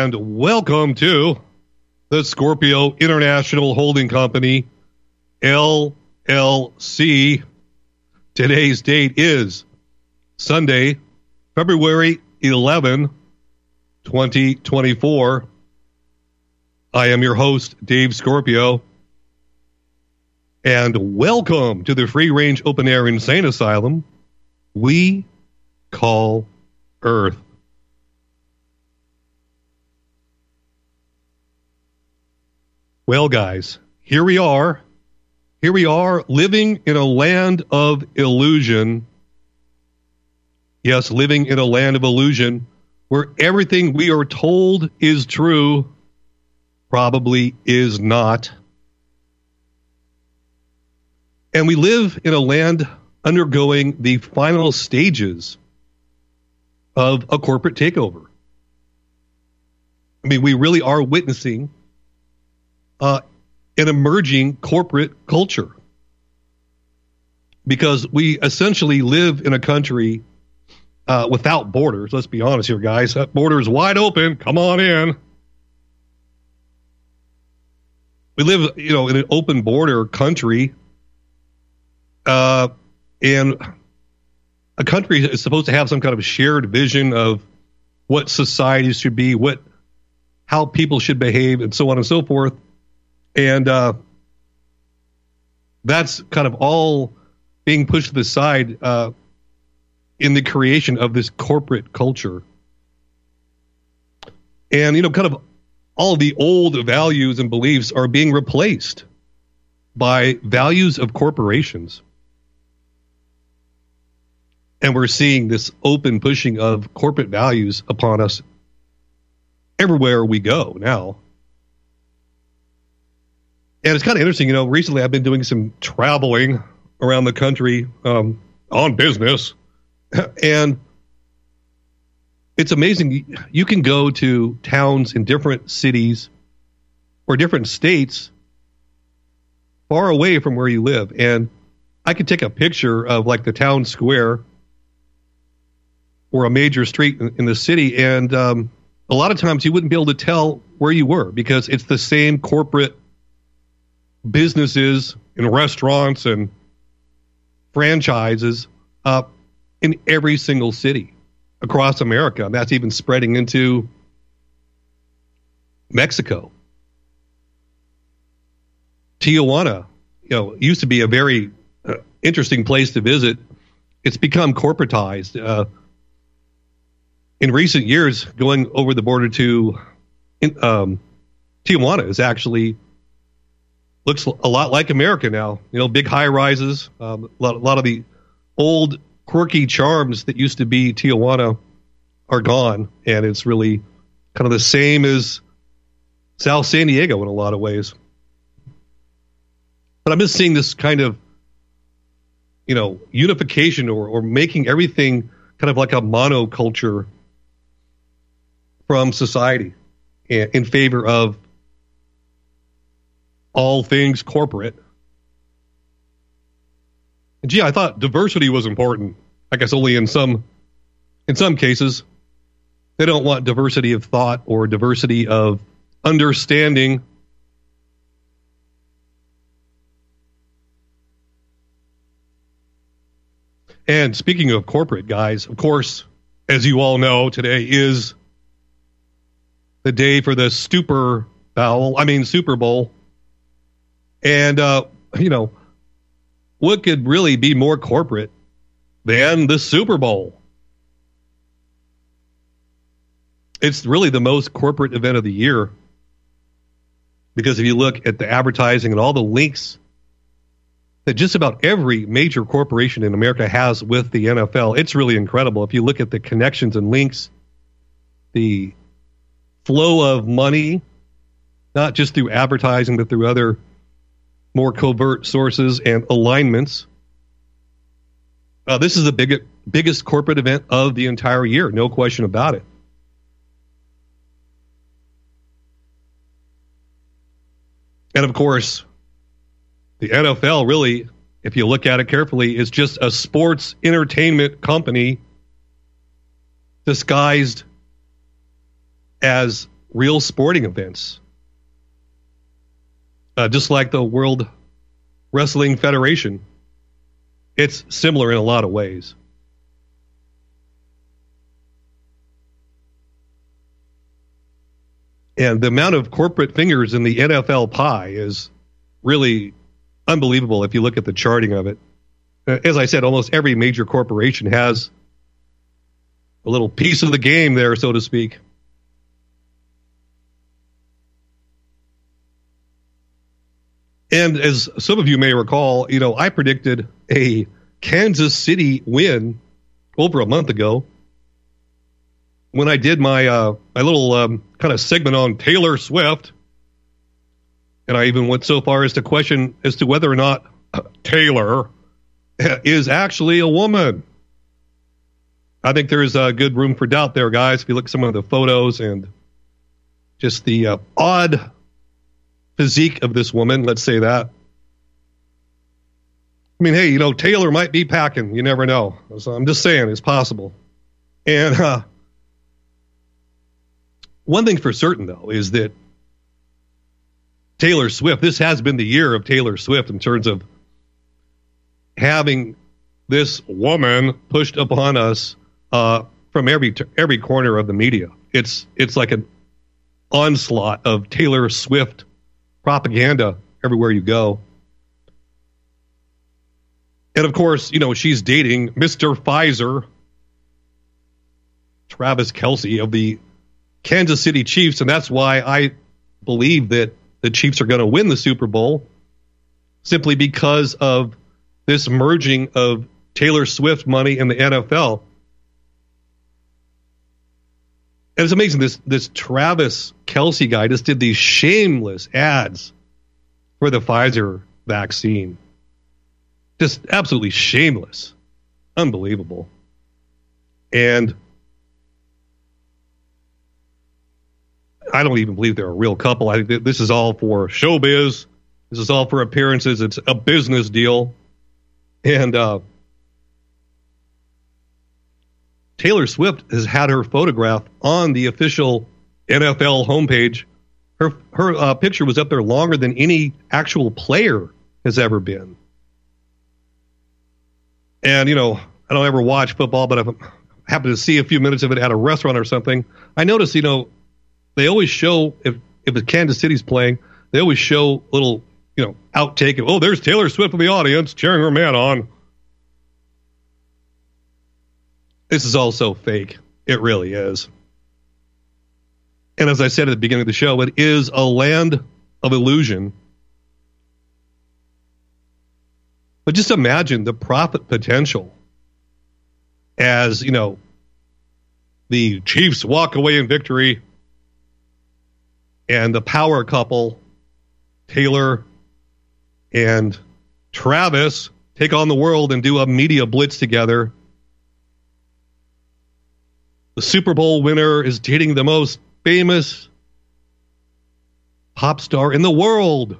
and welcome to the Scorpio International Holding Company, LLC. Today's date is Sunday, February 11, 2024. I am your host, Dave Scorpio. And welcome to the free range open air insane asylum we call Earth. Well, guys, here we are. Here we are living in a land of illusion. Yes, living in a land of illusion where everything we are told is true probably is not. And we live in a land undergoing the final stages of a corporate takeover. I mean, we really are witnessing uh, an emerging corporate culture because we essentially live in a country uh, without borders. Let's be honest here, guys. That border is wide open. Come on in. We live, you know, in an open border country, uh, and a country is supposed to have some kind of shared vision of what societies should be, what how people should behave, and so on and so forth. And uh, that's kind of all being pushed to the side uh, in the creation of this corporate culture. And, you know, kind of all the old values and beliefs are being replaced by values of corporations. And we're seeing this open pushing of corporate values upon us everywhere we go now. And it's kind of interesting, you know. Recently, I've been doing some traveling around the country um, on business, and it's amazing. You can go to towns in different cities or different states far away from where you live, and I could take a picture of like the town square or a major street in, in the city, and um, a lot of times you wouldn't be able to tell where you were because it's the same corporate businesses and restaurants and franchises uh, in every single city across America. And that's even spreading into Mexico. Tijuana, you know, used to be a very uh, interesting place to visit. It's become corporatized. Uh, in recent years, going over the border to um, Tijuana is actually looks a lot like America now. You know, big high rises, um, a, lot, a lot of the old quirky charms that used to be Tijuana are gone, and it's really kind of the same as South San Diego in a lot of ways. But I'm just seeing this kind of, you know, unification or, or making everything kind of like a monoculture from society in favor of all things corporate. And gee, I thought diversity was important. I guess only in some in some cases. They don't want diversity of thought or diversity of understanding. And speaking of corporate guys, of course, as you all know, today is the day for the Super Bowl. I mean Super Bowl. And uh, you know, what could really be more corporate than the Super Bowl? It's really the most corporate event of the year. Because if you look at the advertising and all the links that just about every major corporation in America has with the NFL, it's really incredible. If you look at the connections and links, the flow of money, not just through advertising, but through other more covert sources and alignments. Uh, this is the big, biggest corporate event of the entire year, no question about it. And of course, the NFL really, if you look at it carefully, is just a sports entertainment company disguised as real sporting events. Uh, just like the World Wrestling Federation, it's similar in a lot of ways. And the amount of corporate fingers in the NFL pie is really unbelievable if you look at the charting of it. Uh, as I said, almost every major corporation has a little piece of the game there, so to speak. And as some of you may recall, you know, I predicted a Kansas City win over a month ago when I did my uh, my little um, kind of segment on Taylor Swift, and I even went so far as to question as to whether or not Taylor is actually a woman. I think there is a good room for doubt there, guys. If you look at some of the photos and just the uh, odd physique of this woman, let's say that. I mean, hey, you know, Taylor might be packing. You never know. So I'm just saying it's possible. And uh, one thing for certain, though, is that Taylor Swift, this has been the year of Taylor Swift in terms of having this woman pushed upon us uh, from every every corner of the media. It's it's like an onslaught of Taylor Swift propaganda everywhere you go. And of course, you know, she's dating Mr. Pfizer, Travis Kelce of the Kansas City Chiefs. And that's why I believe that the Chiefs are going to win the Super Bowl simply because of this merging of Taylor Swift money and the NFL. And it's amazing this this Travis Kelce guy just did these shameless ads for the Pfizer vaccine. Just absolutely shameless. Unbelievable. And I don't even believe they're a real couple. I think this is all for showbiz. This is all for appearances. It's a business deal. And uh, Taylor Swift has had her photograph on the official NFL homepage. Her her uh, picture was up there longer than any actual player has ever been. And you know, I don't ever watch football, but if I happen to see a few minutes of it at a restaurant or something, I notice you know they always show if if Kansas City's playing, they always show little you know outtake of oh there's Taylor Swift in the audience cheering her man on. This is also fake. It really is. And as I said at the beginning of the show, it is a land of illusion. But just imagine the profit potential as, you know, the Chiefs walk away in victory and the power couple, Taylor and Travis take on the world and do a media blitz together. The Super Bowl winner is dating the most famous pop star in the world.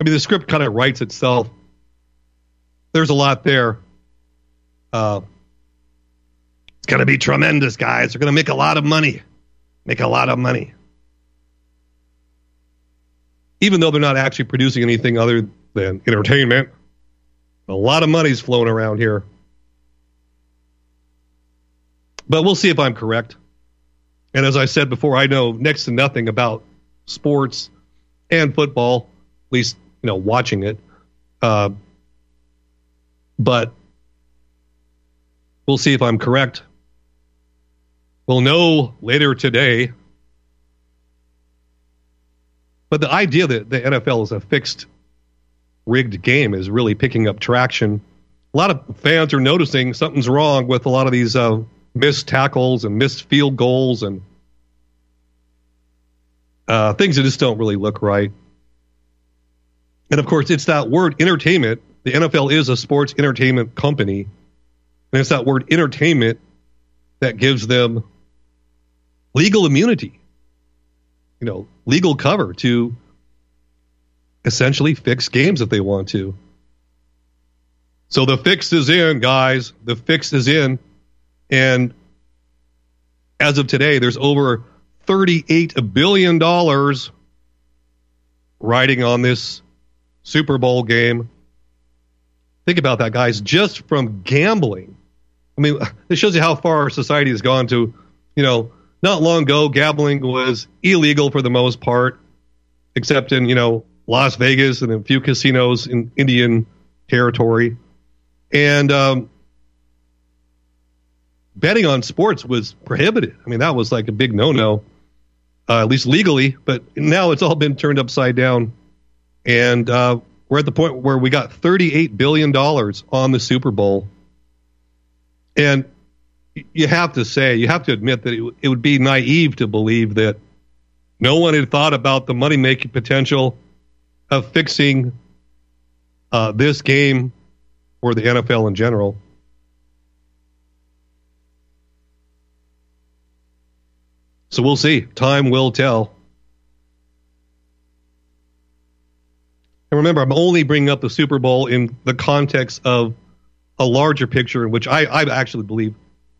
I mean, the script kind of writes itself. There's a lot there. Uh, it's going to be tremendous, guys. They're going to make a lot of money. Make a lot of money. Even though they're not actually producing anything other than entertainment, a lot of money's flowing around here. But we'll see if I'm correct. And as I said before, I know next to nothing about sports and football, at least, you know, watching it. Uh, but we'll see if I'm correct. We'll know later today. But the idea that the NFL is a fixed, rigged game is really picking up traction. A lot of fans are noticing something's wrong with a lot of these uh, missed tackles and missed field goals and uh, things that just don't really look right. And of course, it's that word entertainment. The NFL is a sports entertainment company. And it's that word entertainment that gives them legal immunity, you know, legal cover to essentially fix games if they want to. So the fix is in, guys. The fix is in. And as of today, there's over $38 billion riding on this Super Bowl game. Think about that, guys, just from gambling. I mean, it shows you how far our society has gone to, you know, not long ago, gambling was illegal for the most part, except in, you know, Las Vegas and a few casinos in Indian territory. And um, betting on sports was prohibited. I mean, that was like a big no no, uh, at least legally. But now it's all been turned upside down. And uh, we're at the point where we got $38 billion on the Super Bowl. And you have to say, you have to admit that it, it would be naive to believe that no one had thought about the money making potential of fixing uh, this game or the NFL in general. So we'll see. Time will tell. And remember, I'm only bringing up the Super Bowl in the context of a larger picture in which I, I actually believe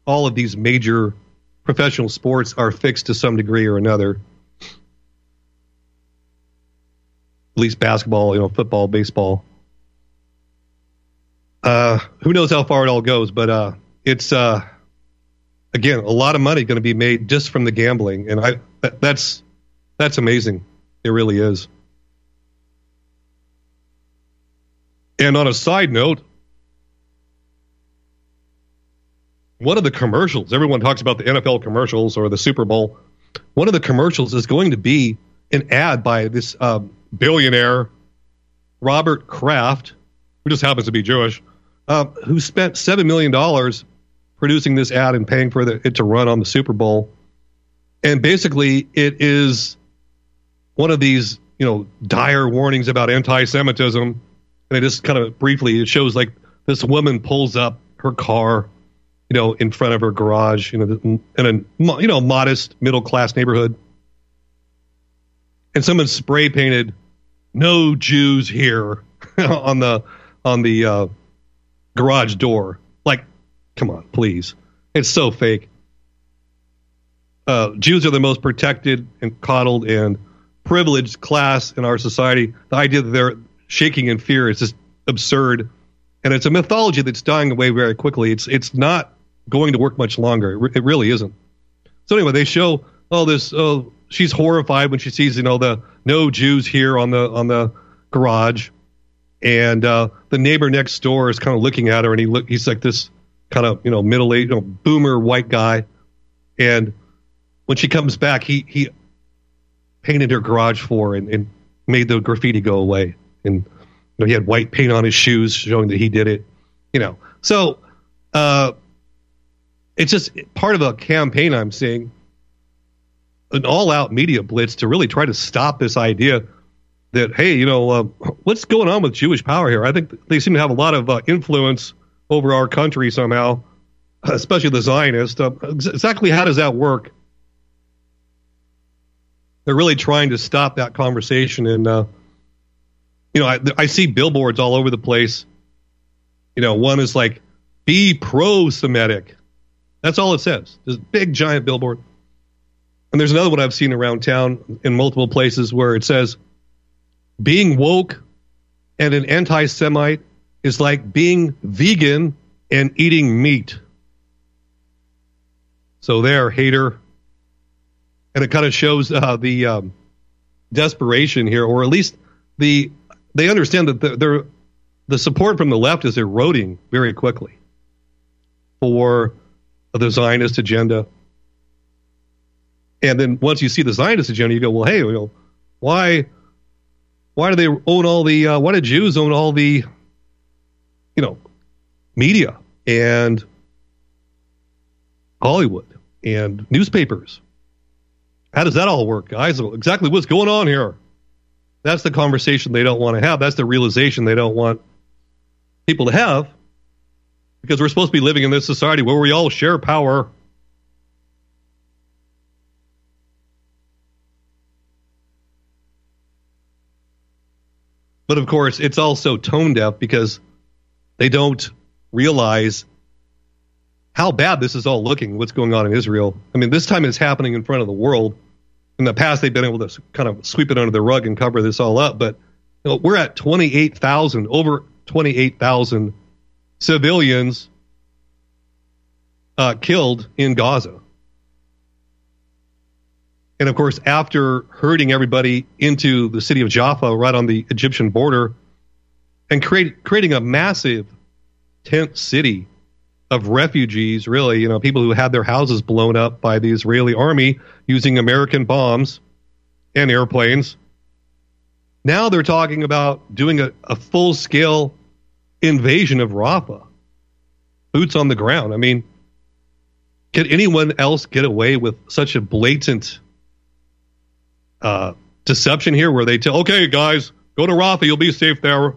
all of these major professional sports are fixed to some degree or another. At least basketball, you know, football, baseball. Uh, who knows how far it all goes, but uh, it's uh, again a lot of money going to be made just from the gambling, and I that, that's that's amazing. It really is. And on a side note, one of the commercials, everyone talks about the NFL commercials or the Super Bowl. One of the commercials is going to be an ad by this uh, billionaire, Robert Kraft, who just happens to be Jewish, uh, who spent $7 million producing this ad and paying for the, it to run on the Super Bowl. And basically, it is one of these, you know, dire warnings about anti Semitism. And it just kind of briefly, it shows like this woman pulls up her car you know, in front of her garage, you know, in a you know modest middle class neighborhood, and someone spray painted "No Jews here" on the on the uh, garage door. Come on, please, it's so fake. Uh, Jews are the most protected and coddled and privileged class in our society. The idea that they're shaking in fear is just absurd, and it's a mythology that's dying away very quickly. It's it's not going to work much longer. It, it really isn't. So anyway, they show all this oh she's horrified when she sees you know the no Jews here on the on the garage, and uh, the neighbor next door is kind of looking at her, and he look he's like this kind of you know middle aged you know, boomer white guy, and when she comes back, he he painted her garage floor and, and made the graffiti go away, and you know he had white paint on his shoes showing that he did it, you know. So uh, it's just part of a campaign I'm seeing, an all-out media blitz to really try to stop this idea that hey, you know, uh, what's going on with Jewish power here? I think they seem to have a lot of uh, influence over our country somehow, especially the Zionists. Uh, exactly how does that work? They're really trying to stop that conversation, and uh, you know, I, I see billboards all over the place. You know, one is like, "Be pro-Semitic." That's all it says. This big giant billboard. And there's another one I've seen around town in multiple places where it says, being woke and an anti Semite is like being vegan and eating meat. So there, hater. And it kind of shows uh, the um, desperation here, or at least the they understand that the, the support from the left is eroding very quickly for the Zionist agenda. And then once you see the Zionist agenda, you go, well, hey, you know, why, why do they own all the, uh, why do Jews own all the, you know, media and Hollywood and newspapers? How does that all work, guys? Exactly what's going on here? That's the conversation they don't want to have. That's the realization they don't want people to have because we're supposed to be living in this society where we all share power But of course, it's also tone deaf because they don't realize how bad this is all looking, what's going on in Israel. I mean, this time it's happening in front of the world. In the past, they've been able to kind of sweep it under the rug and cover this all up. But you know, we're at 28,000, over 28,000 civilians uh, killed in Gaza. And of course, after herding everybody into the city of Jaffa, right on the Egyptian border, and create, creating a massive tent city of refugees, really, you know, people who had their houses blown up by the Israeli army using American bombs and airplanes. Now they're talking about doing a, a full scale invasion of Rafah, boots on the ground. I mean, can anyone else get away with such a blatant uh, deception here where they tell, okay, guys, go to Rafah, you'll be safe there.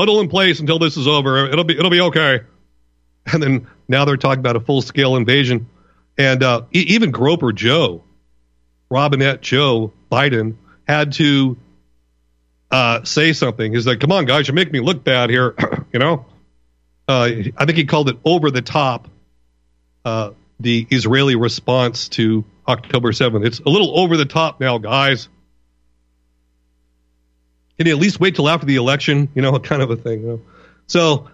Huddle in place until this is over. It'll be it'll be okay. And then now they're talking about a full scale invasion, and uh, e- even Groper Joe, Robinette Joe Biden had to uh, say something. He's like, "Come on, guys, you make me look bad here," you know. Uh, I think he called it over the top. Uh, the Israeli response to October 7th. It's a little over the top now, guys. Can you at least wait till after the election? You know, kind of a thing. You know? So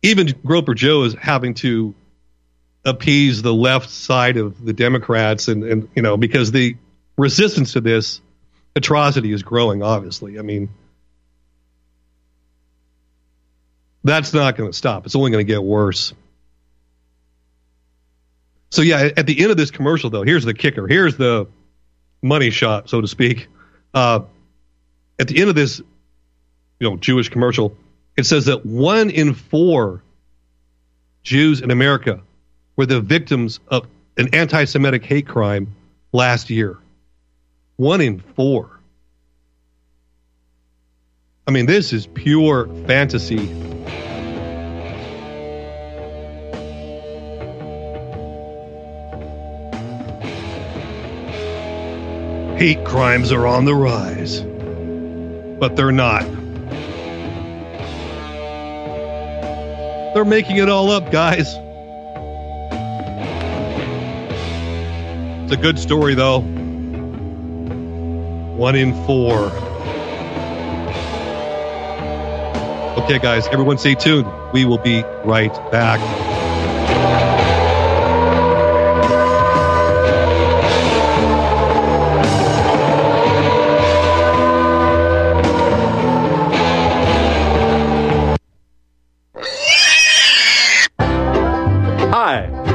even Groper Joe is having to appease the left side of the Democrats, and, and you know, because the resistance to this atrocity is growing, obviously. I mean, that's not going to stop. It's only going to get worse. So yeah, at the end of this commercial, though, here's the kicker. Here's the money shot, so to speak. Uh, at the end of this, you know, Jewish commercial, it says that one in four Jews in America were the victims of an anti-Semitic hate crime last year. One in four. I mean, this is pure fantasy hate crimes are on the rise. But they're not. They're making it all up, guys. It's a good story, though. One in four. Okay, guys, everyone stay tuned. We will be right back.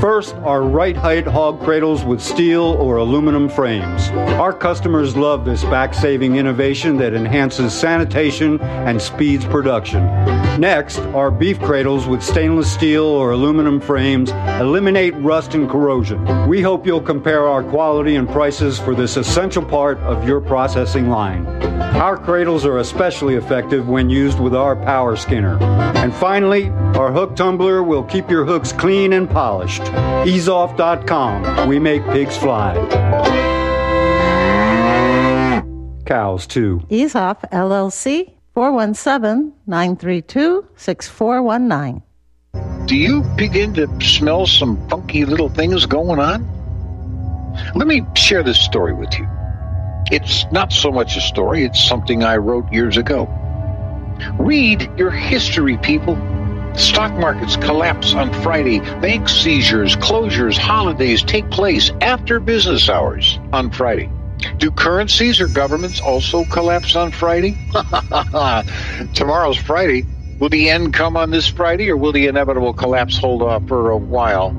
First, our right height hog cradles with steel or aluminum frames. Our customers love this back saving innovation that enhances sanitation and speeds production. Next, our beef cradles with stainless steel or aluminum frames eliminate rust and corrosion. We hope you'll compare our quality and prices for this essential part of your processing line. Our cradles are especially effective when used with our power skinner. And finally, our hook tumbler will keep your hooks clean and polished. EaseOff.com. We make pigs fly. Cows, too. Ease Off LLC 417 932 6419. Do you begin to smell some funky little things going on? Let me share this story with you. It's not so much a story, it's something I wrote years ago. Read your history, people. Stock markets collapse on Friday. Bank seizures, closures, holidays take place after business hours on Friday. Do currencies or governments also collapse on Friday? Tomorrow's Friday. Will the end come on this Friday or will the inevitable collapse hold off for a while?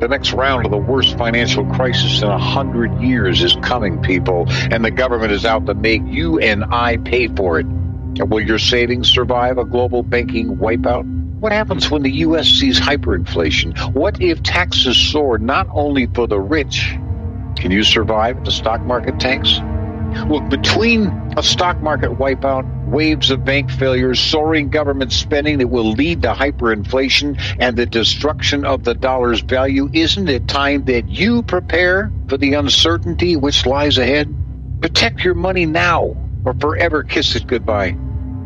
The next round of the worst financial crisis in a hundred years is coming, people, and the government is out to make you and I pay for it. Will your savings survive a global banking wipeout? What happens when the U.S. sees hyperinflation? What if taxes soar not only for the rich? Can you survive the stock market tanks? Look, between a stock market wipeout, waves of bank failures, soaring government spending that will lead to hyperinflation, and the destruction of the dollar's value, isn't it time that you prepare for the uncertainty which lies ahead? Protect your money now or forever kiss it goodbye.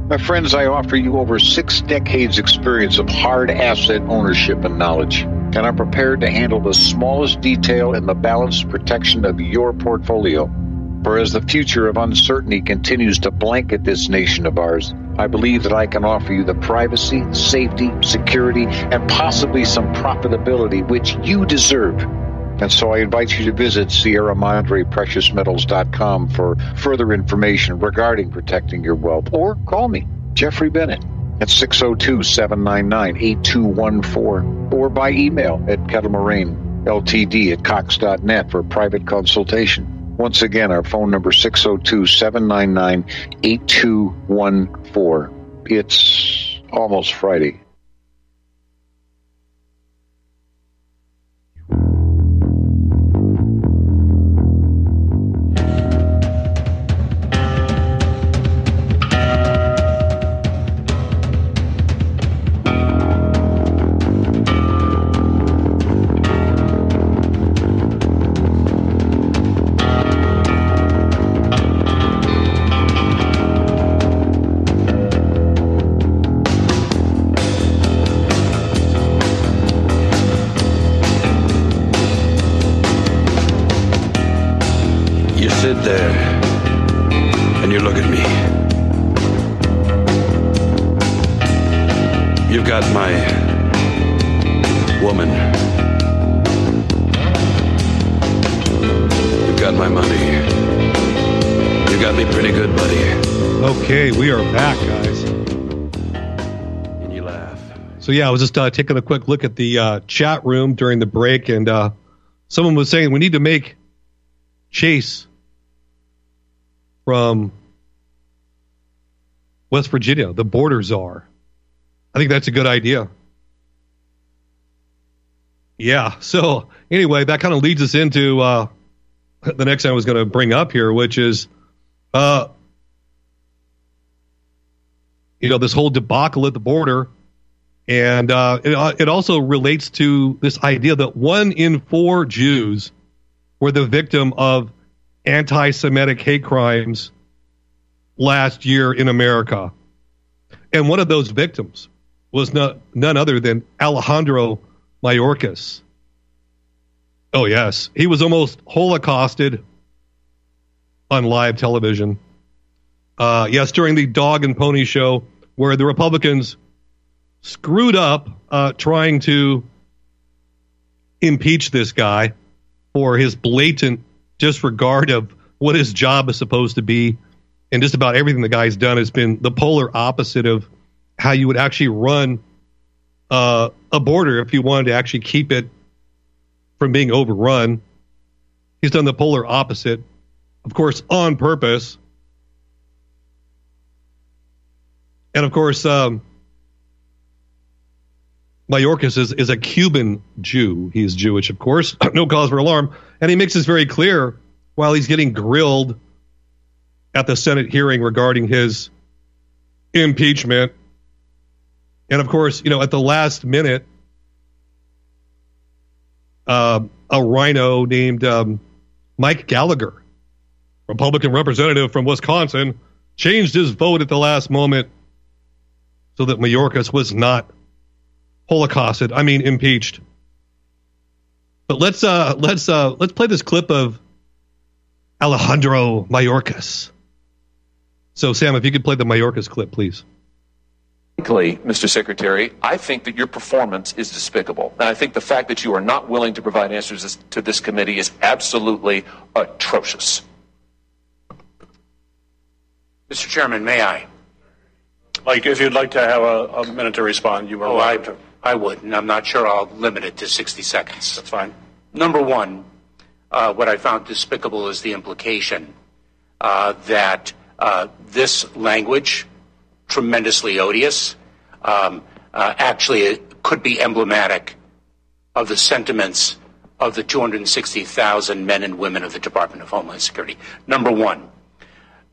My friends, I offer you over six decades experience of hard asset ownership and knowledge, and I'm prepared to handle the smallest detail in the balanced protection of your portfolio. For as the future of uncertainty continues to blanket this nation of ours, I believe that I can offer you the privacy, safety, security, and possibly some profitability which you deserve. And so I invite you to visit Sierra Madre PreciousMetals.com for further information regarding protecting your wealth. Or call me, Jeffrey Bennett, at 602 799 8214, or by email at kettlemoraine, ltd at cox.net for private consultation. Once again, our phone number 602-799-8214. It's almost Friday. So yeah, I was just uh, taking a quick look at the uh, chat room during the break, and uh, someone was saying we need to make Chase from West Virginia the border czar. I think that's a good idea. Yeah. So anyway, that kind of leads us into uh, the next thing I was going to bring up here, which is, uh, you know, this whole debacle at the border. And uh, it, uh, it also relates to this idea that one in four Jews were the victim of anti Semitic hate crimes last year in America. And one of those victims was not, none other than Alejandro Mayorkas. Oh, yes. He was almost holocausted on live television. Uh, yes, during the dog and pony show, where the Republicans screwed up uh, trying to impeach this guy for his blatant disregard of what his job is supposed to be. And just about everything the guy's done has been the polar opposite of how you would actually run uh, a border if you wanted to actually keep it from being overrun. He's done the polar opposite, of course, on purpose. And of course, um, Mayorkas is, is a Cuban Jew. He's Jewish, of course. no cause for alarm. And he makes this very clear while he's getting grilled at the Senate hearing regarding his impeachment. And of course, you know, at the last minute, uh, a RINO named um, Mike Gallagher, Republican representative from Wisconsin, changed his vote at the last moment so that Mayorkas was not holocausted. I mean, impeached. But let's uh, let's uh, let's play this clip of Alejandro Mayorkas. So, Sam, if you could play the Mayorkas clip, please. Frankly, Mr. Secretary, I think that your performance is despicable. And I think the fact that you are not willing to provide answers to this committee is absolutely atrocious. Mr. Chairman, may I? Like, if you'd like to have a, a minute to respond, you are Oh, welcome I, to. I would, and I'm not sure I'll limit it to 60 seconds. That's fine. Number one, uh, what I found despicable is the implication uh, that uh, this language, tremendously odious, um, uh, actually could be emblematic of the sentiments of the 260,000 men and women of the Department of Homeland Security. Number one.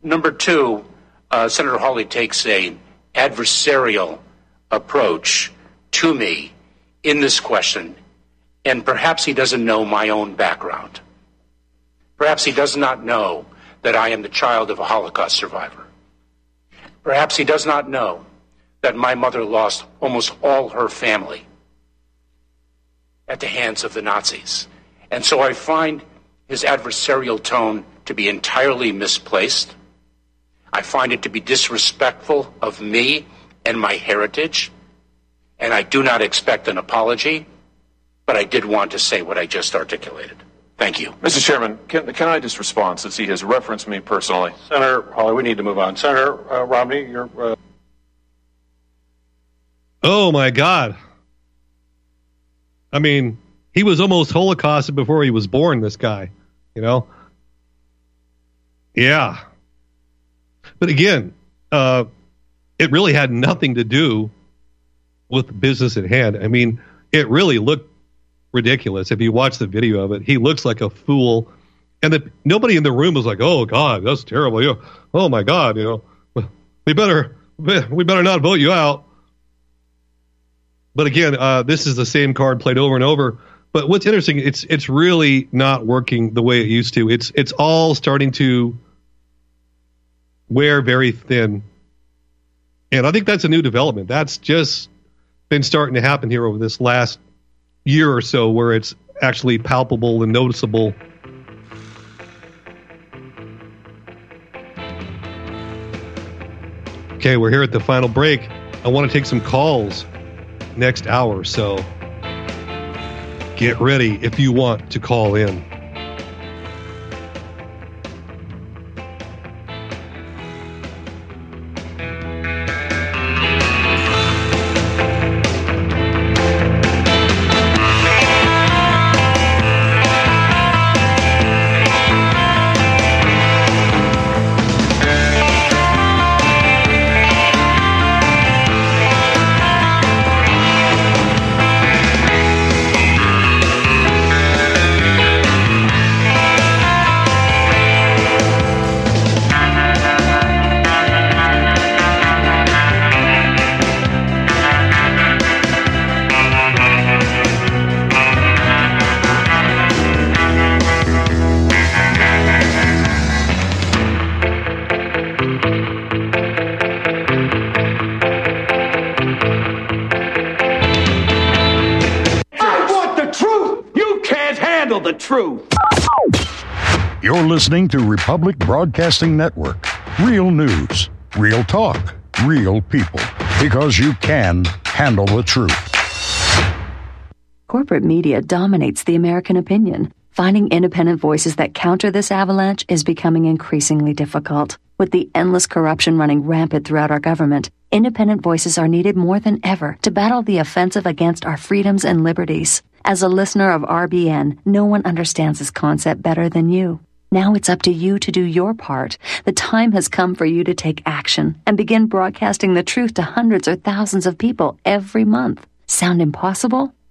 Number two, uh, Senator Hawley takes a adversarial approach to me in this question, and perhaps he doesn't know my own background. Perhaps he does not know that I am the child of a Holocaust survivor. Perhaps he does not know that my mother lost almost all her family at the hands of the Nazis. And so I find his adversarial tone to be entirely misplaced. I find it to be disrespectful of me and my heritage. And I do not expect an apology, but I did want to say what I just articulated. Thank you. Mr. Chairman, can, can I just respond since he has referenced me personally? Senator Hawley, we need to move on. Senator uh, Romney, you're. Uh, Oh my God. I mean, he was almost holocausted before he was born, this guy, you know? Yeah. But again, uh, it really had nothing to do with business at hand. I mean, it really looked ridiculous. If you watch the video of it, he looks like a fool. And the, nobody in the room was like, oh God, that's terrible. You, know, oh my God, you know, we better, we better not vote you out. But again, uh, this is the same card played over and over. But what's interesting, it's it's really not working the way it used to. It's it's all starting to wear very thin, and I think that's a new development. That's just been starting to happen here over this last year or so, where it's actually palpable and noticeable. Okay, we're here at the final break. I want to take some calls next hour. So get ready if you want to call in. Listening to Republic Broadcasting Network. Real news, real talk, real people. Because you can handle the truth. Corporate media dominates the American opinion. Finding independent voices that counter this avalanche is becoming increasingly difficult. With the endless corruption running rampant throughout our government, independent voices are needed more than ever to battle the offensive against our freedoms and liberties. As a listener of RBN, no one understands this concept better than you. Now it's up to you to do your part. The time has come for you to take action and begin broadcasting the truth to hundreds or thousands of people every month. Sound impossible?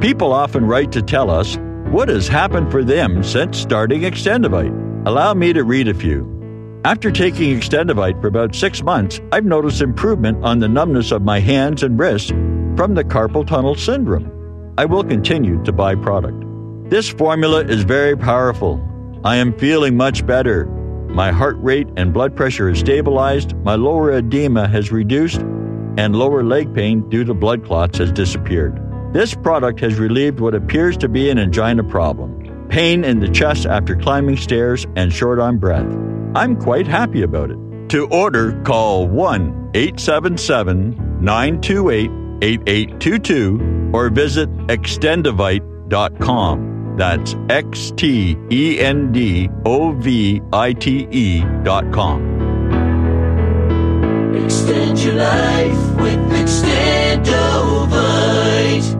People often write to tell us what has happened for them since starting Extendivite. Allow me to read a few. After taking Extendivite for about six months, I've noticed improvement on the numbness of my hands and wrists from the carpal tunnel syndrome. I will continue to buy product. This formula is very powerful. I am feeling much better. My heart rate and blood pressure has stabilized, my lower edema has reduced, and lower leg pain due to blood clots has disappeared. This product has relieved what appears to be an angina problem pain in the chest after climbing stairs and short on breath. I'm quite happy about it. To order, call 1 877 928 8822 or visit extendivite.com. That's X T N D O V I T dot com. Extend your life with Extendovite.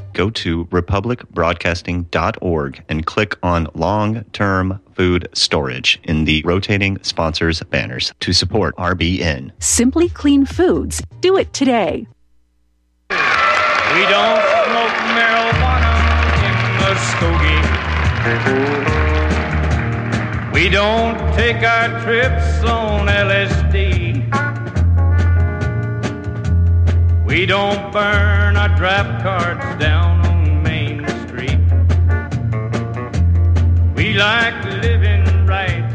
Go to republicbroadcasting.org and click on long term food storage in the rotating sponsors banners to support RBN. Simply Clean Foods. Do it today. We don't smoke marijuana in Muskogee. We don't take our trips on LSD. We don't burn our draft cards down on Main Street. We like living right,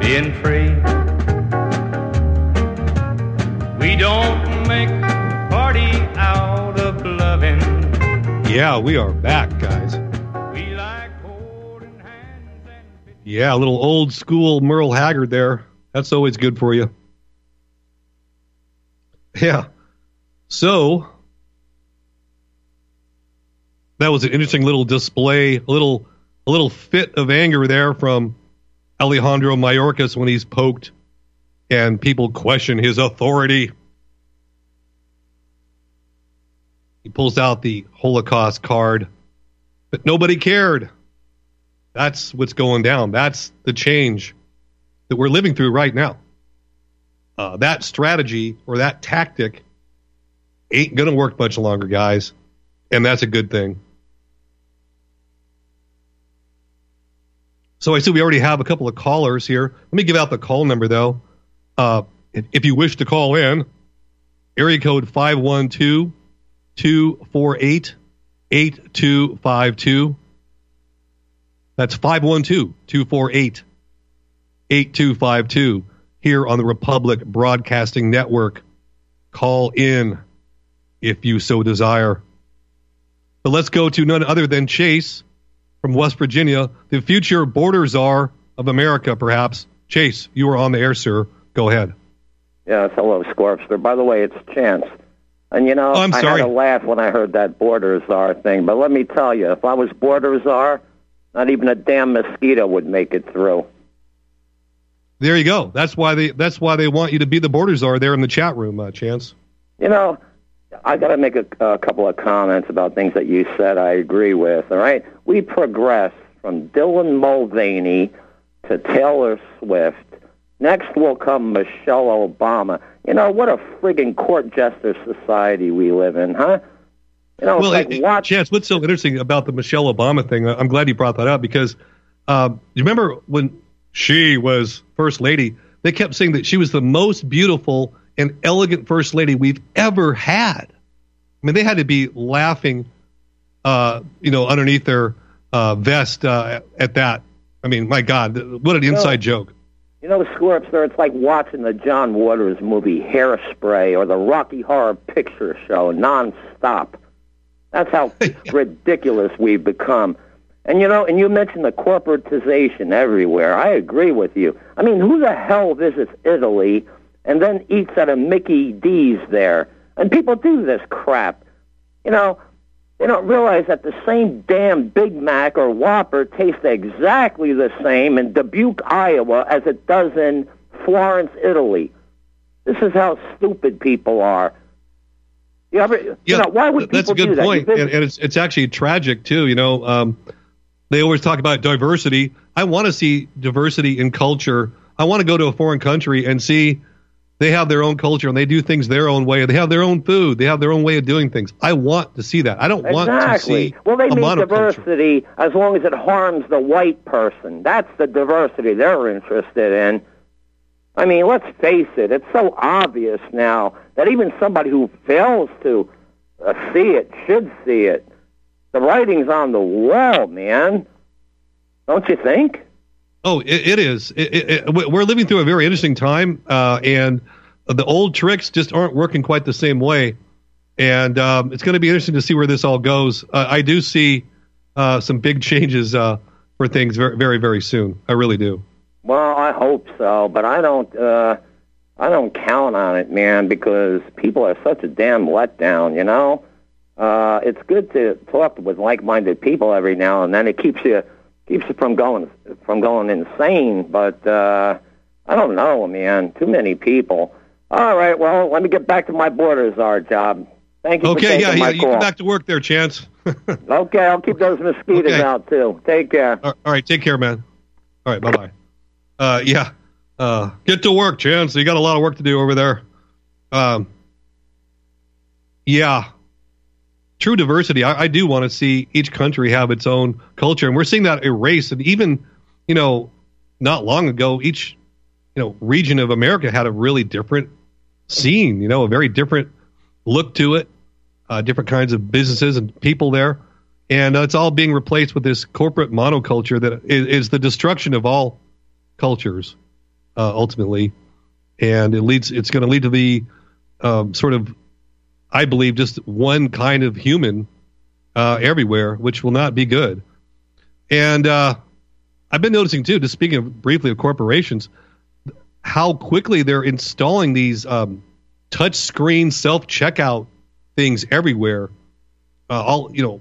being free. We don't make party out of loving. Yeah, we are back, guys. Yeah, a little old school Merle Haggard there. That's always good for you. Yeah. So that was an interesting little display, a little a little fit of anger there from Alejandro Mayorkas when he's poked and people question his authority. He pulls out the Holocaust card, but nobody cared. That's what's going down. That's the change that we're living through right now. Uh, that strategy or that tactic ain't going to work much longer, guys. And that's a good thing. So I see we already have a couple of callers here. Let me give out the call number, though. Uh, if you wish to call in, area code 512 248 8252. That's 512 248 8252 here on the Republic Broadcasting Network. Call in if you so desire. But let's go to none other than Chase from West Virginia, the future border czar of America, perhaps. Chase, you are on the air, sir. Go ahead. Yes, hello, Scorpster. By the way, it's Chance. And you know, Oh, I'm I sorry. had a laugh when I heard that border czar thing. But let me tell you, if I was border czar, not even a damn mosquito would make it through. There you go. That's why they that's why they want you to be the border czar there in the chat room, uh, Chance. You know, I got to make a, a couple of comments about things that you said. I agree with. All right, we progress from Dylan Mulvaney to Taylor Swift. Next will come Michelle Obama. You know what a friggin' court jester society we live in, huh? You know, well, like it- watch. Chance, what's so interesting about the Michelle Obama thing? I'm glad you brought that up because uh, you remember when she was first lady, they kept saying that she was the most beautiful and elegant first lady we've ever had. I mean, they had to be laughing, uh, you know, underneath their uh, vest uh, at that. I mean, my God, what an inside joke. You know, the Scorp, there, it's like watching the John Waters movie Hairspray or the Rocky Horror Picture Show nonstop. That's how ridiculous we've become. And you know, and you mentioned the corporatization everywhere. I agree with you. I mean, who the hell visits Italy and then eats at a Mickey D's there? And people do this crap. You know, they don't realize that the same damn Big Mac or Whopper tastes exactly the same in Dubuque, Iowa, as it does in Florence, Italy. This is how stupid people are. You ever, you Yeah, know, why would that's a people do good that? point, and, and it's it's actually tragic too. You know, um, they always talk about diversity. I want to see diversity in culture. I want to go to a foreign country and see they have their own culture and they do things their own way. They have their own food. They have their own way of doing things. I want to see that. I don't want to Exactly. see Well, they a mean diversity as long as it harms the white person. That's the diversity they're interested in. I mean, let's face it, it's so obvious now that even somebody who fails to uh, see it should see it. The writing's on the wall, man. Don't you think? Oh, it, it is. It, it, it- we- we're living through a very interesting time, uh, and the old tricks just aren't working quite the same way. And um, it's going to be interesting to see where this all goes. Uh, I do see uh, some big changes uh, for things very, very, very soon. I really do. Well, I hope so, but I don't. Uh, I don't count on it, man, because people are such a damn letdown. You know, uh, it's good to talk with like-minded people every now and then. It keeps you keeps you from going from going insane. But uh, I don't know, man. Too many people. All right, well, let me get back to my border czar job. Thank you Okay, yeah, yeah. You get back to work there, Chance. Okay, I'll keep those mosquitoes Okay. out too. Take care. All right, take care, man. All right, bye bye. Uh, yeah, uh, get to work, Chance. You got a lot of work to do over there. Um, yeah, true diversity. I, I do want to see each country have its own culture, and we're seeing that erased. And even, you know, not long ago, each you know region of America had a really different scene. You know, a very different look to it. Uh, different kinds of businesses and people there and uh, it's all being replaced with this corporate monoculture that is, is the destruction of all cultures uh, ultimately and it leads it's going to lead to the um, sort of i believe just one kind of human uh, everywhere which will not be good and uh, i've been noticing too just speaking of, briefly of corporations how quickly they're installing these um, touch screen self checkout things everywhere uh, all you know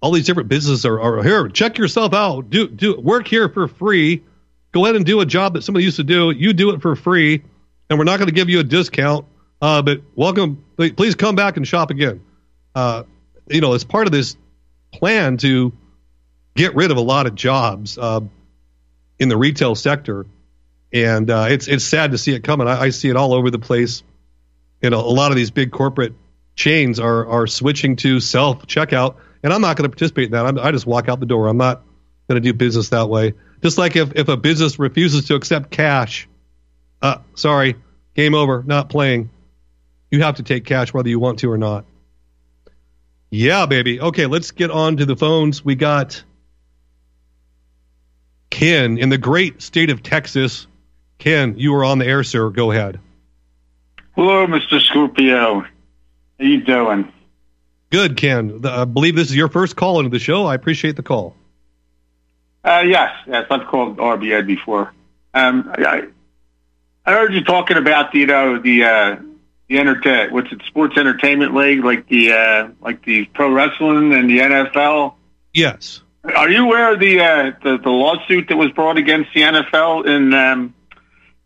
all these different businesses are, are here. Check yourself out. Do do work here for free. Go ahead and do a job that somebody used to do. You do it for free, and we're not going to give you a discount. Uh, but welcome. Please come back and shop again. Uh, you know, as part of this plan to get rid of a lot of jobs uh, in the retail sector, and uh, it's it's sad to see it coming. I, I see it all over the place. You know, a lot of these big corporate chains are are switching to self checkout, and I'm not going to participate in that. I'm, I just walk out the door. I'm not going to do business that way. Just like if if a business refuses to accept cash, uh, sorry, game over, not playing. You have to take cash whether you want to or not. Yeah, baby. Okay, let's get on to the phones. We got Ken in the great state of Texas. Ken, you are on the air, sir. Go ahead. Hello, Mr. Scorpio. How you doing? Good, Ken. I believe this is your first call into the show. I appreciate the call. Uh, yes, yes, I've called RBN before. Um, I, I heard you talking about the, you know, the uh, the entertain, what's it, sports entertainment league, like the uh, like the pro wrestling and the NFL. Yes. Are you aware of the uh, the, the lawsuit that was brought against the NFL in um,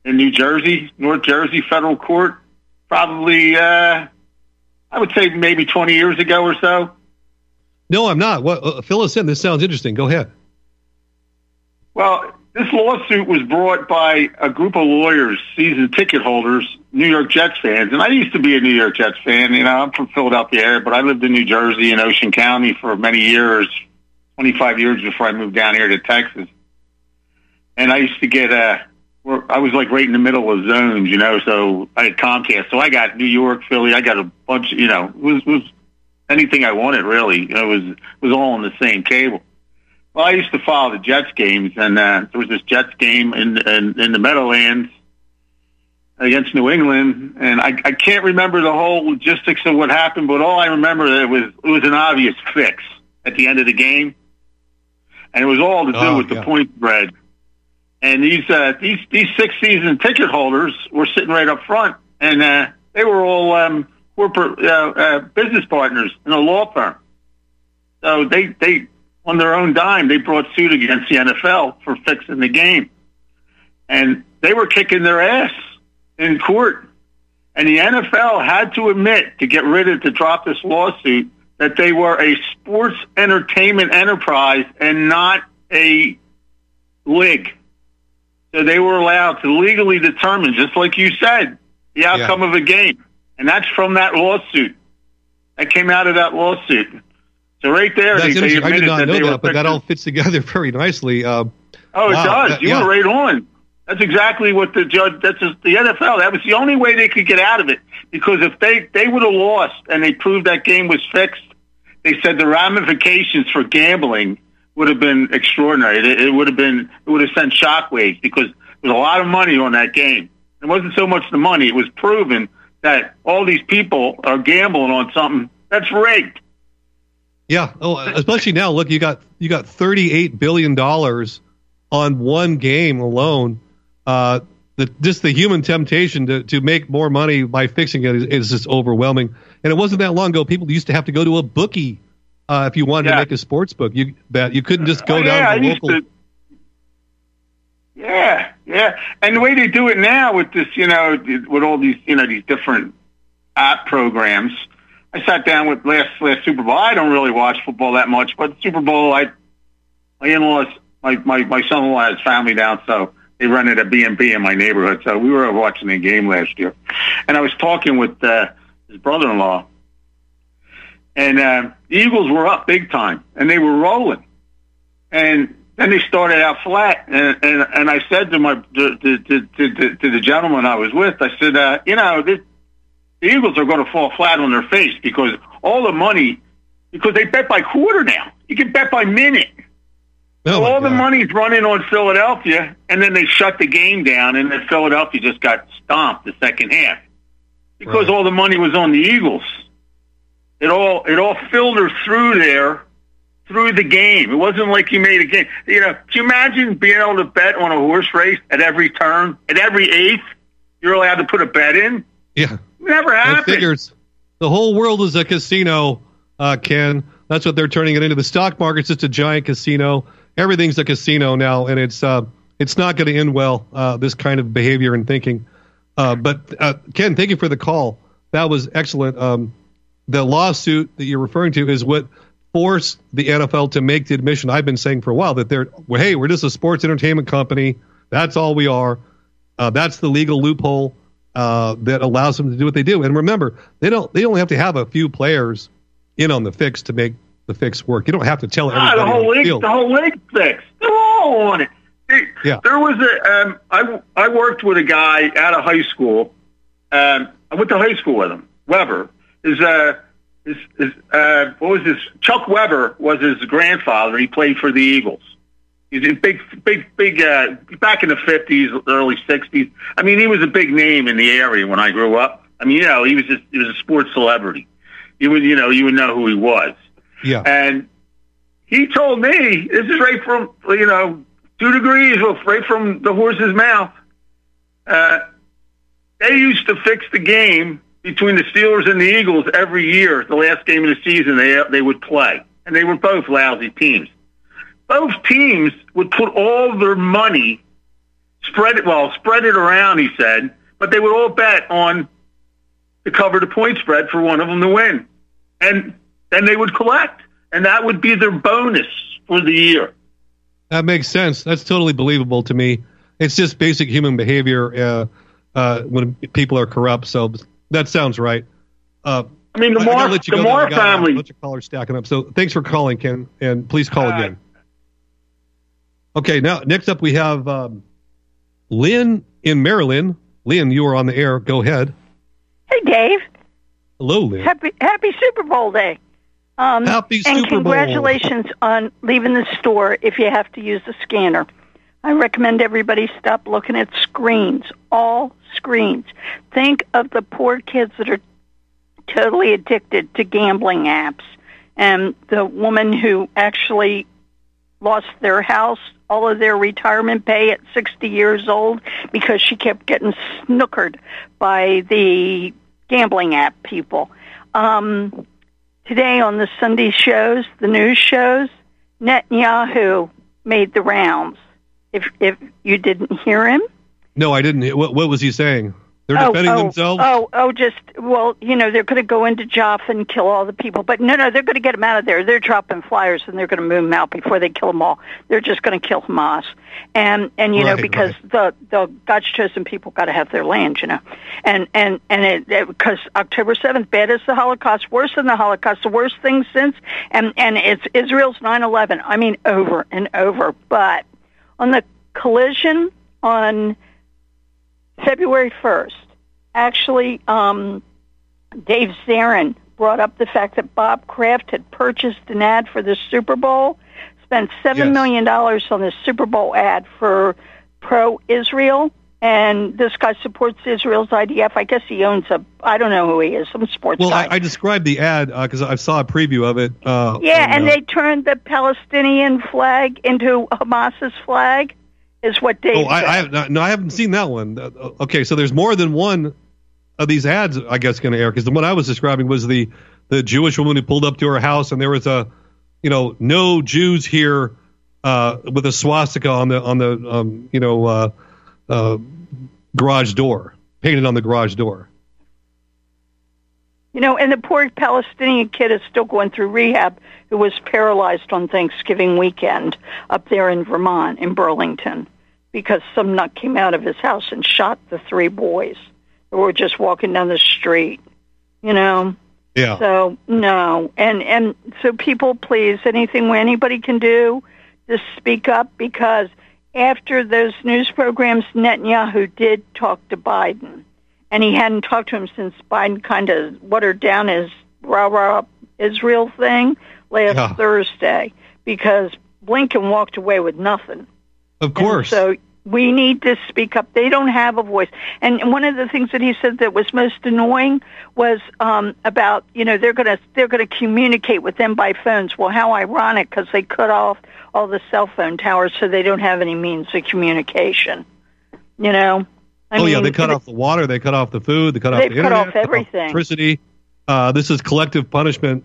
in New Jersey, North Jersey federal court? Probably uh, I would say maybe 20 years ago or so. No, I'm not. What, uh, fill us in. This sounds interesting. Go ahead. Well, this lawsuit was brought by a group of lawyers, season ticket holders, New York Jets fans. And I used to be a New York Jets fan. You know, I'm from Philadelphia but I lived in New Jersey and Ocean County for many years, 25 years before I moved down here to Texas. And I used to get, uh, I was like right in the middle of zones, you know, so I had Comcast. So I got New York, Philly. I got a bunch, you know, it was, was anything I wanted really. It was, it was all on the same cable. Well, I used to follow the Jets games, and uh, there was this Jets game in, in in the Meadowlands against New England, and I, I can't remember the whole logistics of what happened, but all I remember that it was it was an obvious fix at the end of the game, and it was all to do Oh, with yeah. the point spread. And these uh, these these six season ticket holders were sitting right up front, and uh, they were all um, corporate uh, uh, business partners in a law firm. So they they on their own dime they brought suit against the NFL for fixing the game, and they were kicking their ass in court. And the NFL had to admit to get rid of to drop this lawsuit that they were a sports entertainment enterprise and not a league. So they were allowed to legally determine, just like you said, the outcome of a game. And that's from that lawsuit. That came out of that lawsuit. So right there, That's they, interesting. I did not that know that, but that all fits together very nicely. Uh, Oh, it wow, does. that- you yeah. were right on. That's exactly what the judge. That's just the NFL. That was the only way they could get out of it because if they they would have lost and they proved that game was fixed, they said the ramifications for gambling would have been extraordinary. It, it would have been it would have sent shockwaves because there was a lot of money on that game. It wasn't so much the money; it was proven that all these people are gambling on something that's rigged. Yeah. Oh, especially now. Look, you got you got thirty eight billion dollars on one game alone. Uh, the just the human temptation to, to make more money by fixing it is, is just overwhelming. And it wasn't that long ago. People used to have to go to a bookie uh, if you wanted to make a sports book. You bet you couldn't just go Oh, down yeah, to the local. to- Yeah, yeah, and the way they do it now with this, you know, with all these, you know, these different app programs. I sat down with last last Super Bowl. I don't really watch football that much, but Super Bowl, I my in-laws, my my my son-in-law has family down, so they rented a B and B in my neighborhood. So we were watching the game last year, and I was talking with uh, his brother-in-law, and uh, the Eagles were up big time, and they were rolling, and then they started out flat, and and, and I said to my to, to, to, to, to the gentleman I was with, I said, uh, you know, this, the Eagles are going to fall flat on their face because all the money, because they bet by quarter now. You can bet by minute. Oh, all the money's running on Philadelphia, and then they shut the game down, and then Philadelphia just got stomped the second half because all the money was on the Eagles. It all it all filtered through there through the game. It wasn't like you made a game. You know, can you imagine being able to bet on a horse race at every turn, at every eighth? You're allowed to put a bet in. Yeah. Never happened. figures the whole world is a casino, uh, Ken. That's what they're turning it into. The stock market's just a giant casino. Everything's a casino now, and it's uh, it's not going to end well. Uh, this kind of behavior and thinking. Uh, but uh, Ken, thank you for the call. That was excellent. Um, the lawsuit that you're referring to is what forced the NFL to make the admission I've been saying for a while that they're well, hey, we're just a sports entertainment company. That's all we are. Uh, that's the legal loophole uh, that allows them to do what they do. And remember, they don't they only have to have a few players in on the fix to make the fix work. You don't have to tell Ah, everybody. the whole league, field. the whole league fixed. They're all on it. They- Yeah. There was a um, I I worked with a guy out of high school. Um, I went to high school with him. Weber is uh is is uh what was this? Chuck Weber was his grandfather. He played for the Eagles. He's a big, big, big. Uh, back in the fifties, early sixties. I mean, he was a big name in the area when I grew up. I mean, you know, he was just he was a sports celebrity. You would, you know, you would know who he was. Yeah. And he told me this is right from you know two degrees right from the horse's mouth. Uh, they used to fix the game between the Steelers and the Eagles every year. The last game of the season, they they would play, and they were both lousy teams. Both teams would put all their money, spread it well, spread it around. He said, but they would all bet on to cover the point spread for one of them to win. And then they would collect. And that would be their bonus for the year. That makes sense. That's totally believable to me. It's just basic human behavior uh, uh, when people are corrupt. So that sounds right. Uh, I mean, the I- I more gotta let the more got a bunch of callers stacking up. So thanks for calling, Ken, and please call again. Okay, now next up we have um, Lynn in Maryland. Lynn, you are on the air. Go ahead. Hey, Dave. Hello, Lynn. Happy Happy Super Bowl day. Um, Happy and Super Bowl. congratulations on leaving the store if you have to use the scanner. I recommend everybody stop looking at screens, all screens. Think of the poor kids that are totally addicted to gambling apps and the woman who actually lost their house, all of their retirement pay at 60 years old because she kept getting snookered by the gambling app people. Um, today on the Sunday shows, the news shows, Netanyahu made the rounds. If if you didn't hear him, No, I didn't. What, what was he saying? They're oh, defending oh, themselves. Oh, oh, just well, you know, they're going to go into Rafah and kill all the people, but no, no, they're going to get them out of there. They're dropping flyers and they're going to move them out before they kill them all. They're just going to kill Hamas, and and you know Right, because the the God's chosen people got to have their land, you know, and and and because October seventh, bad as the Holocaust, worse than the Holocaust, the worst thing since, and and it's Israel's nine eleven. I mean, over and over, but on the collision on February 1st, actually, um, Dave Zirin brought up the fact that Bob Kraft had purchased an ad for the Super Bowl, spent seven Yes. million dollars on the Super Bowl ad for pro Israel. And this guy supports Israel's IDF. I guess he owns a, I don't know who he is, some sports Well, guy. I, I described the ad because I saw a preview of it. Uh, yeah, on, and uh, they turned the Palestinian flag into Hamas's flag, is what Dave Oh, I. I have not, no, I haven't seen that one. Uh, Okay, so there's more than one of these ads. I guess going to air because the one I was describing was the the Jewish woman who pulled up to her house and there was a, you know, no Jews here uh, with a swastika on the on the um, you know uh, uh, garage door painted on the garage door. You know, and the poor Palestinian kid is still going through rehab who was paralyzed on Thanksgiving weekend up there in Vermont, in Burlington, because some nut came out of his house and shot the three boys who were just walking down the street. You know? Yeah. So no, and and so people, please, anything anybody can do, just speak up because after those news programs, Netanyahu did talk to Biden, and he hadn't talked to him since Biden kind of watered down his rah rah Israel thing last Yeah. Thursday because Blinken walked away with nothing. Of course. So we need to speak up. They don't have a voice. And one of the things that he said that was most annoying was um, about you know they're gonna they're gonna communicate with them by phones. Well, how ironic because they cut off all the cell phone towers, so they don't have any means of communication. You know. I oh yeah, they cut off the water, they cut off the food, they cut off the cut off everything. electricity. Uh, this is collective punishment,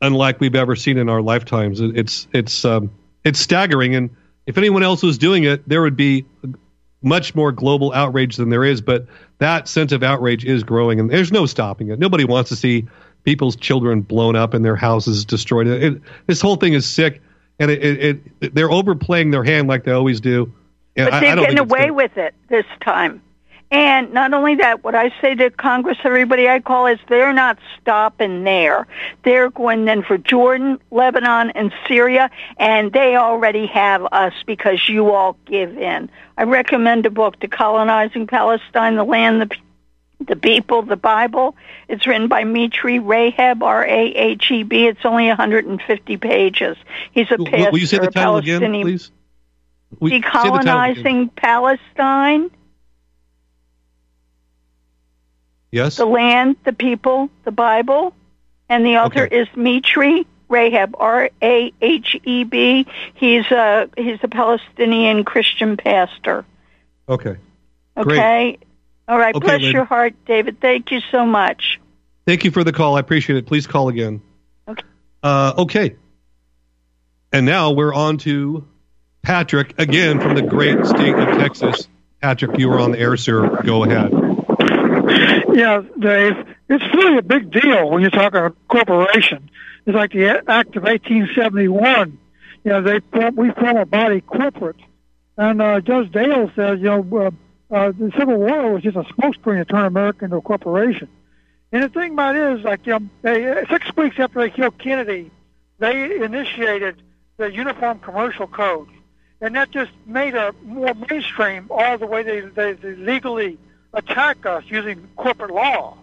unlike we've ever seen in our lifetimes. It- It's it's um, it's staggering, and if anyone else was doing it, there would be much more global outrage than there is. But that sense of outrage is growing, and there's no stopping it. Nobody wants to see people's children blown up and their houses destroyed. It, this whole thing is sick, and it, it, it they're overplaying their hand like they always do. And But I- I they're don't getting away gonna- with it this time. And not only that, what I say to Congress, everybody I call is they're not stopping there. They're going then for Jordan, Lebanon, and Syria, and they already have us because you all give in. I recommend a book, Decolonizing Palestine, the Land, the, the People, the Bible. It's written by Mitri Raheb, R-A-H-E-B. It's only 150 pages. He's a pastor, Will you say the a title again, please? Will you say the title again? Decolonizing Palestine, Yes. the land, the people, the Bible, and the author is Mitri Raheb, R A H E B. He's a he's a Palestinian Christian pastor. Okay. Okay. All right. Okay, Bless Lynn. your heart, David. Thank you so much. Thank you for the call. I appreciate it. Please call again. Okay. Uh, okay. And now we're on to Patrick again from the great state of Texas. Patrick, you were on the air, sir. Go ahead. Yeah, Dave. it's really a big deal when you're talking a corporation. It's like the Act of 1871. You know, they form, we form a body corporate, and uh, Judge Dale says, you know, uh, uh, the Civil War was just a smokescreen to turn America into a corporation. And the thing about it is, like, you know, they, six weeks after they killed Kennedy, they initiated the Uniform Commercial Code, and that just made it more mainstream all the way they, they, they legally attack us using corporate law.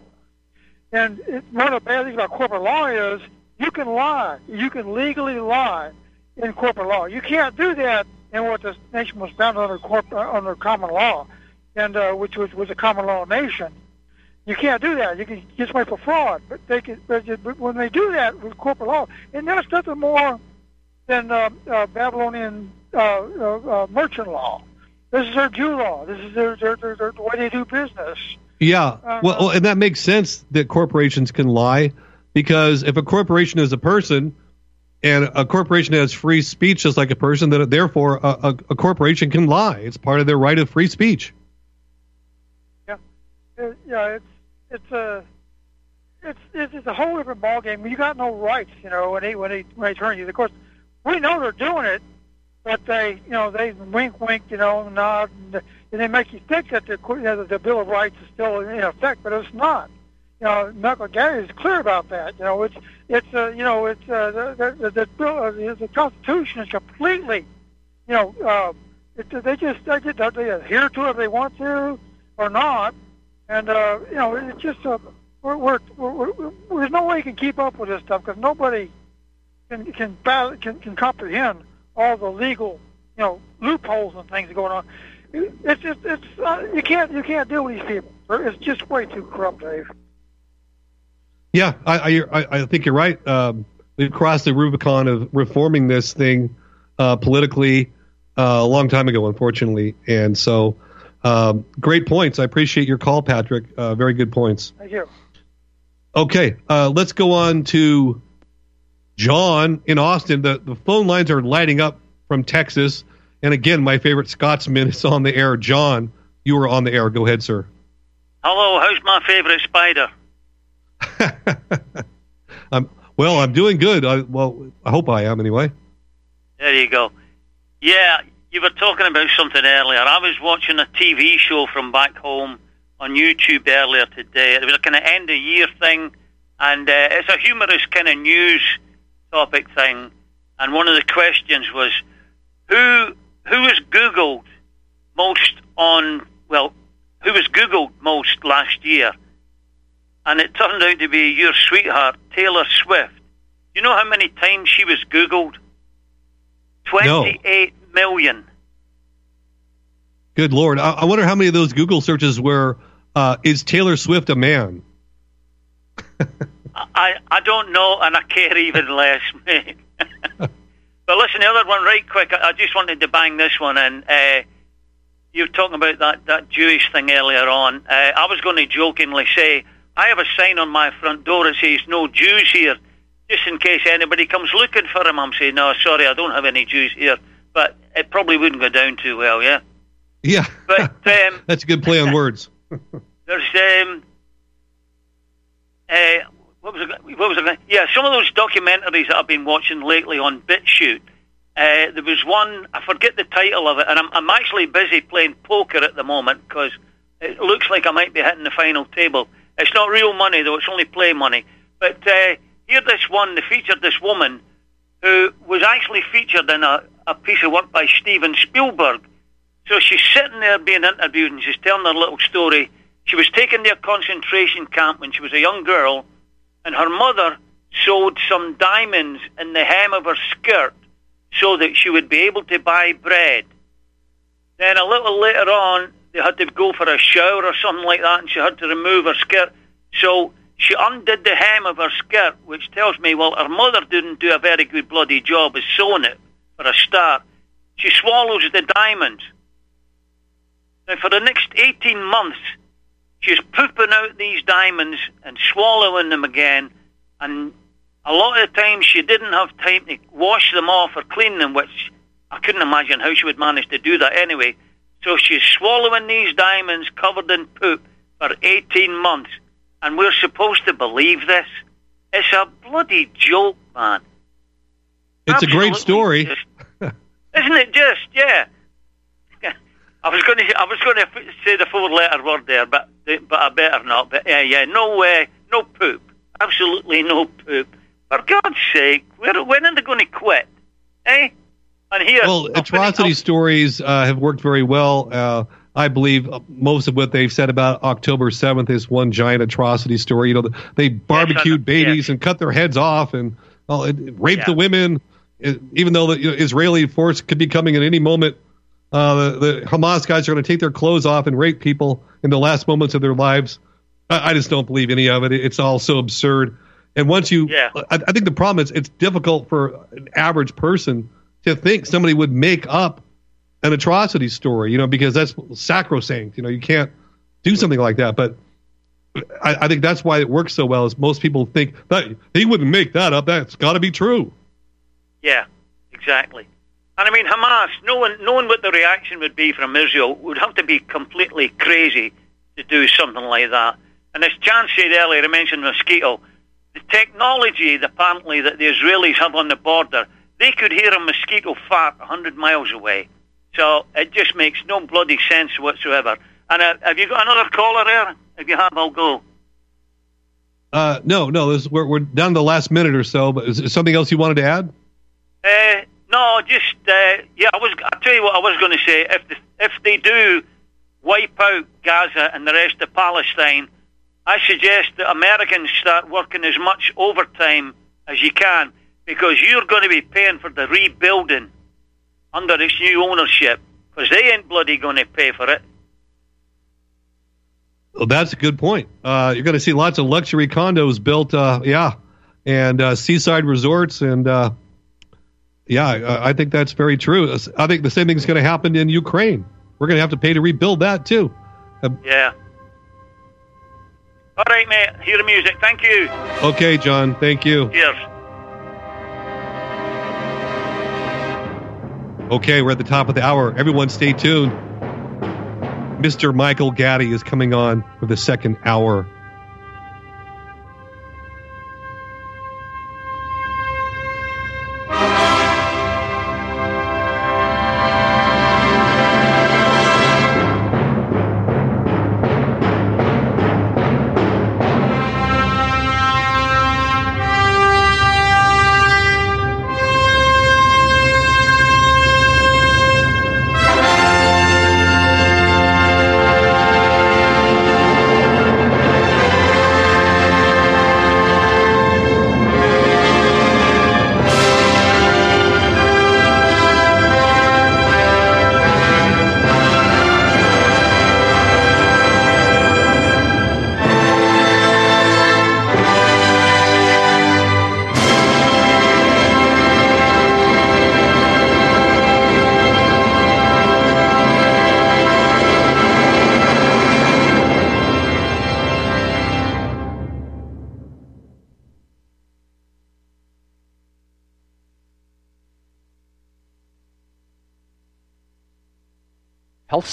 And it, one of the bad things about corporate law is you can lie. You can legally lie in corporate law. You can't do that in what this nation was founded under corp- under common law, and uh, which was, was a common law nation. You can't do that. You can just wait for fraud. But they can. But, when they do that with corporate law, and that's nothing more than uh, uh, Babylonian uh, uh, uh, merchant law. This is their Jew law. This is their, their, their, their the way they do business. Yeah. Uh, well, and that makes sense that corporations can lie because if a corporation is a person and a corporation has free speech just like a person, then therefore a, a, a corporation can lie. It's part of their right of free speech. Yeah. It, yeah. It's it's a it's it's, it's a whole different ballgame. You got no rights, you know, when they when they when they turn you. Of course, we know they're doing it, but they you know they wink wink, you know, nod, and, and they make you think that the you know, the Bill of Rights is still in effect, but it's not. You know, Michael Gaddy is clear about that. You know, it's it's uh, you know it's uh, the the, the, bill, uh, the, Constitution is completely, you know, uh, it, they just they, just, they adhere to it if they want to or not, and uh, you know it's just uh, we're, we're, we're, we're, there's no way you can keep up with this stuff because nobody can can, battle, can can comprehend all the legal you know loopholes and things going on. It's just it's uh, you can't you can't deal with these people. It's just way too corrupt, Dave. Yeah, I I, I think you're right. Um, we've crossed the Rubicon of reforming this thing uh, politically uh, a long time ago, unfortunately, and so um, great points. I appreciate your call, Patrick. Uh, very good points. Thank you. Okay, uh, let's go on to John in Austin. The the phone lines are lighting up from Texas, and again, my favorite Scotsman is on the air. John, you are on the air. Go ahead, sir. Hello, how's my favorite spider? I'm well. I'm doing good. I, well, I hope I am anyway. There you go. Yeah, you were talking about something earlier. I was watching a TV show from back home on YouTube earlier today. It was a kind of end of year thing, and uh, it's a humorous kind of news topic thing. And one of the questions was, who who was Googled most on well, who was Googled most last year? And it turned out to be your sweetheart, Taylor Swift. You know how many times she was Googled? Twenty-eight million. Good lord! I, I wonder how many of those Google searches were uh, "Is Taylor Swift a man?" I I don't know, and I care even less, mate. but listen, the other one, right quick. I, I just wanted to bang this one in. Uh, you were talking about that that Jewish thing earlier on. Uh, I was going to jokingly say I have a sign on my front door that says "No Jews here," just in case anybody comes looking for him. I'm saying, "No, sorry, I don't have any Jews here." But it probably wouldn't go down too well, yeah. Yeah, but um, that's a good play on words. there's um, uh, what was it? What was it? Yeah, some of those documentaries that I've been watching lately on BitChute. Uh, there was one I forget the title of it, and I'm, I'm actually busy playing poker at the moment because it looks like I might be hitting the final table. It's not real money though; it's only play money. But uh, here, this one they featured this woman who was actually featured in a, a piece of work by Steven Spielberg. So she's sitting there being interviewed and she's telling her little story. She was taken to a concentration camp when she was a young girl, and her mother sewed some diamonds in the hem of her skirt so that she would be able to buy bread. Then a little later on, they had to go for a shower or something like that, and she had to remove her skirt. So she undid the hem of her skirt, which tells me, well, her mother didn't do a very good bloody job of sewing it for a start. She swallows the diamonds. Now, for the next 18 months, she's pooping out these diamonds and swallowing them again. And a lot of times she didn't have time to wash them off or clean them, which I couldn't imagine how she would manage to do that anyway. So she's swallowing these diamonds covered in poop for 18 months. and we're supposed to believe this. It's a bloody joke, man. It's a great story. Just, isn't it? Just yeah. I was going to I was going to say the four letter word there, but but I better not. But yeah, yeah, no way, no poop, absolutely no poop. For God's sake, when when are they going to quit? Eh? And here, well, atrocity stories uh, have worked very well. Uh, I believe most of what they've said about October 7th is one giant atrocity story. You know, they barbecued yes, babies yes. and cut their heads off and well, it, raped yeah. the women, it, even though the you know, Israeli force could be coming at any moment. Uh, the, the, Hamas guys are going to take their clothes off and rape people in the last moments of their lives. I, I just don't believe any of it. It's all so absurd. And once you, yeah. I, I think the problem is it's difficult for an average person to think somebody would make up an atrocity story, you know, because that's sacrosanct. You know, you can't do something like that. But I, I think that's why it works so well. Is most people think that he wouldn't make that up. That's got to be true. Yeah, exactly. And I mean, Hamas, knowing knowing what the reaction would be from Israel, would have to be completely crazy to do something like that. And as Jan said earlier, I mentioned mosquito. The technology, apparently, that the Israelis have on the border, they could hear a mosquito fart 100 miles away. So it just makes no bloody sense whatsoever. And uh, have you got another caller there? If you have, I'll go. Uh, no, no. This, we're we're down to the last minute or so. But is there something else you wanted to add? Uh, no, just uh, yeah. I was. I tell you what I was going to say. If the, if they do wipe out Gaza and the rest of Palestine, I suggest that Americans start working as much overtime as you can because you're going to be paying for the rebuilding under its new ownership because they ain't bloody going to pay for it. Well, that's a good point. Uh, you're going to see lots of luxury condos built, uh, yeah, and uh, seaside resorts, and uh, yeah, I, think that's very true. I think the same thing is going to happen in Ukraine. We're going to have to pay to rebuild that too. Uh, yeah. All right, mate. Hear the music. Thank you. Okay, John. Thank you. Cheers. Okay, we're at the top of the hour. Everyone, stay tuned. Mr. Michael Gaddy is coming on for the second hour.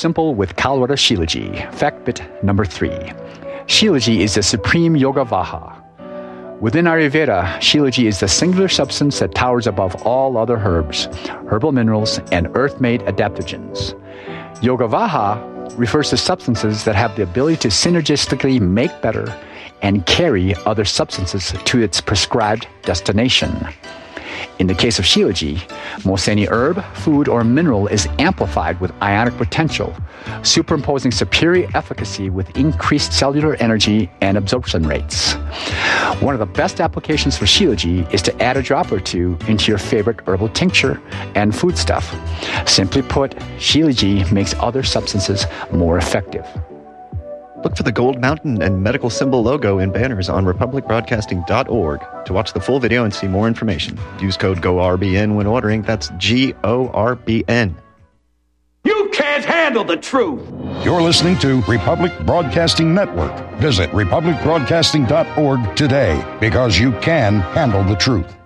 Simple with Kalwara Shilaji, fact bit number three. Shilaji is the supreme yoga vaha. Within Ayurveda, Shilaji is the singular substance that towers above all other herbs, herbal minerals, and earth made adaptogens. Yoga vaha refers to substances that have the ability to synergistically make better and carry other substances to its prescribed destination. In the case of Shilaji, most any herb, food, or mineral is amplified with ionic potential, superimposing superior efficacy with increased cellular energy and absorption rates. One of the best applications for Shilaji is to add a drop or two into your favorite herbal tincture and foodstuff. Simply put, Shilaji makes other substances more effective. Look for the Gold Mountain and medical symbol logo in banners on republicbroadcasting.org to watch the full video and see more information. Use code GORBN when ordering. That's G O R B N. You can't handle the truth. You're listening to Republic Broadcasting Network. Visit republicbroadcasting.org today because you can handle the truth.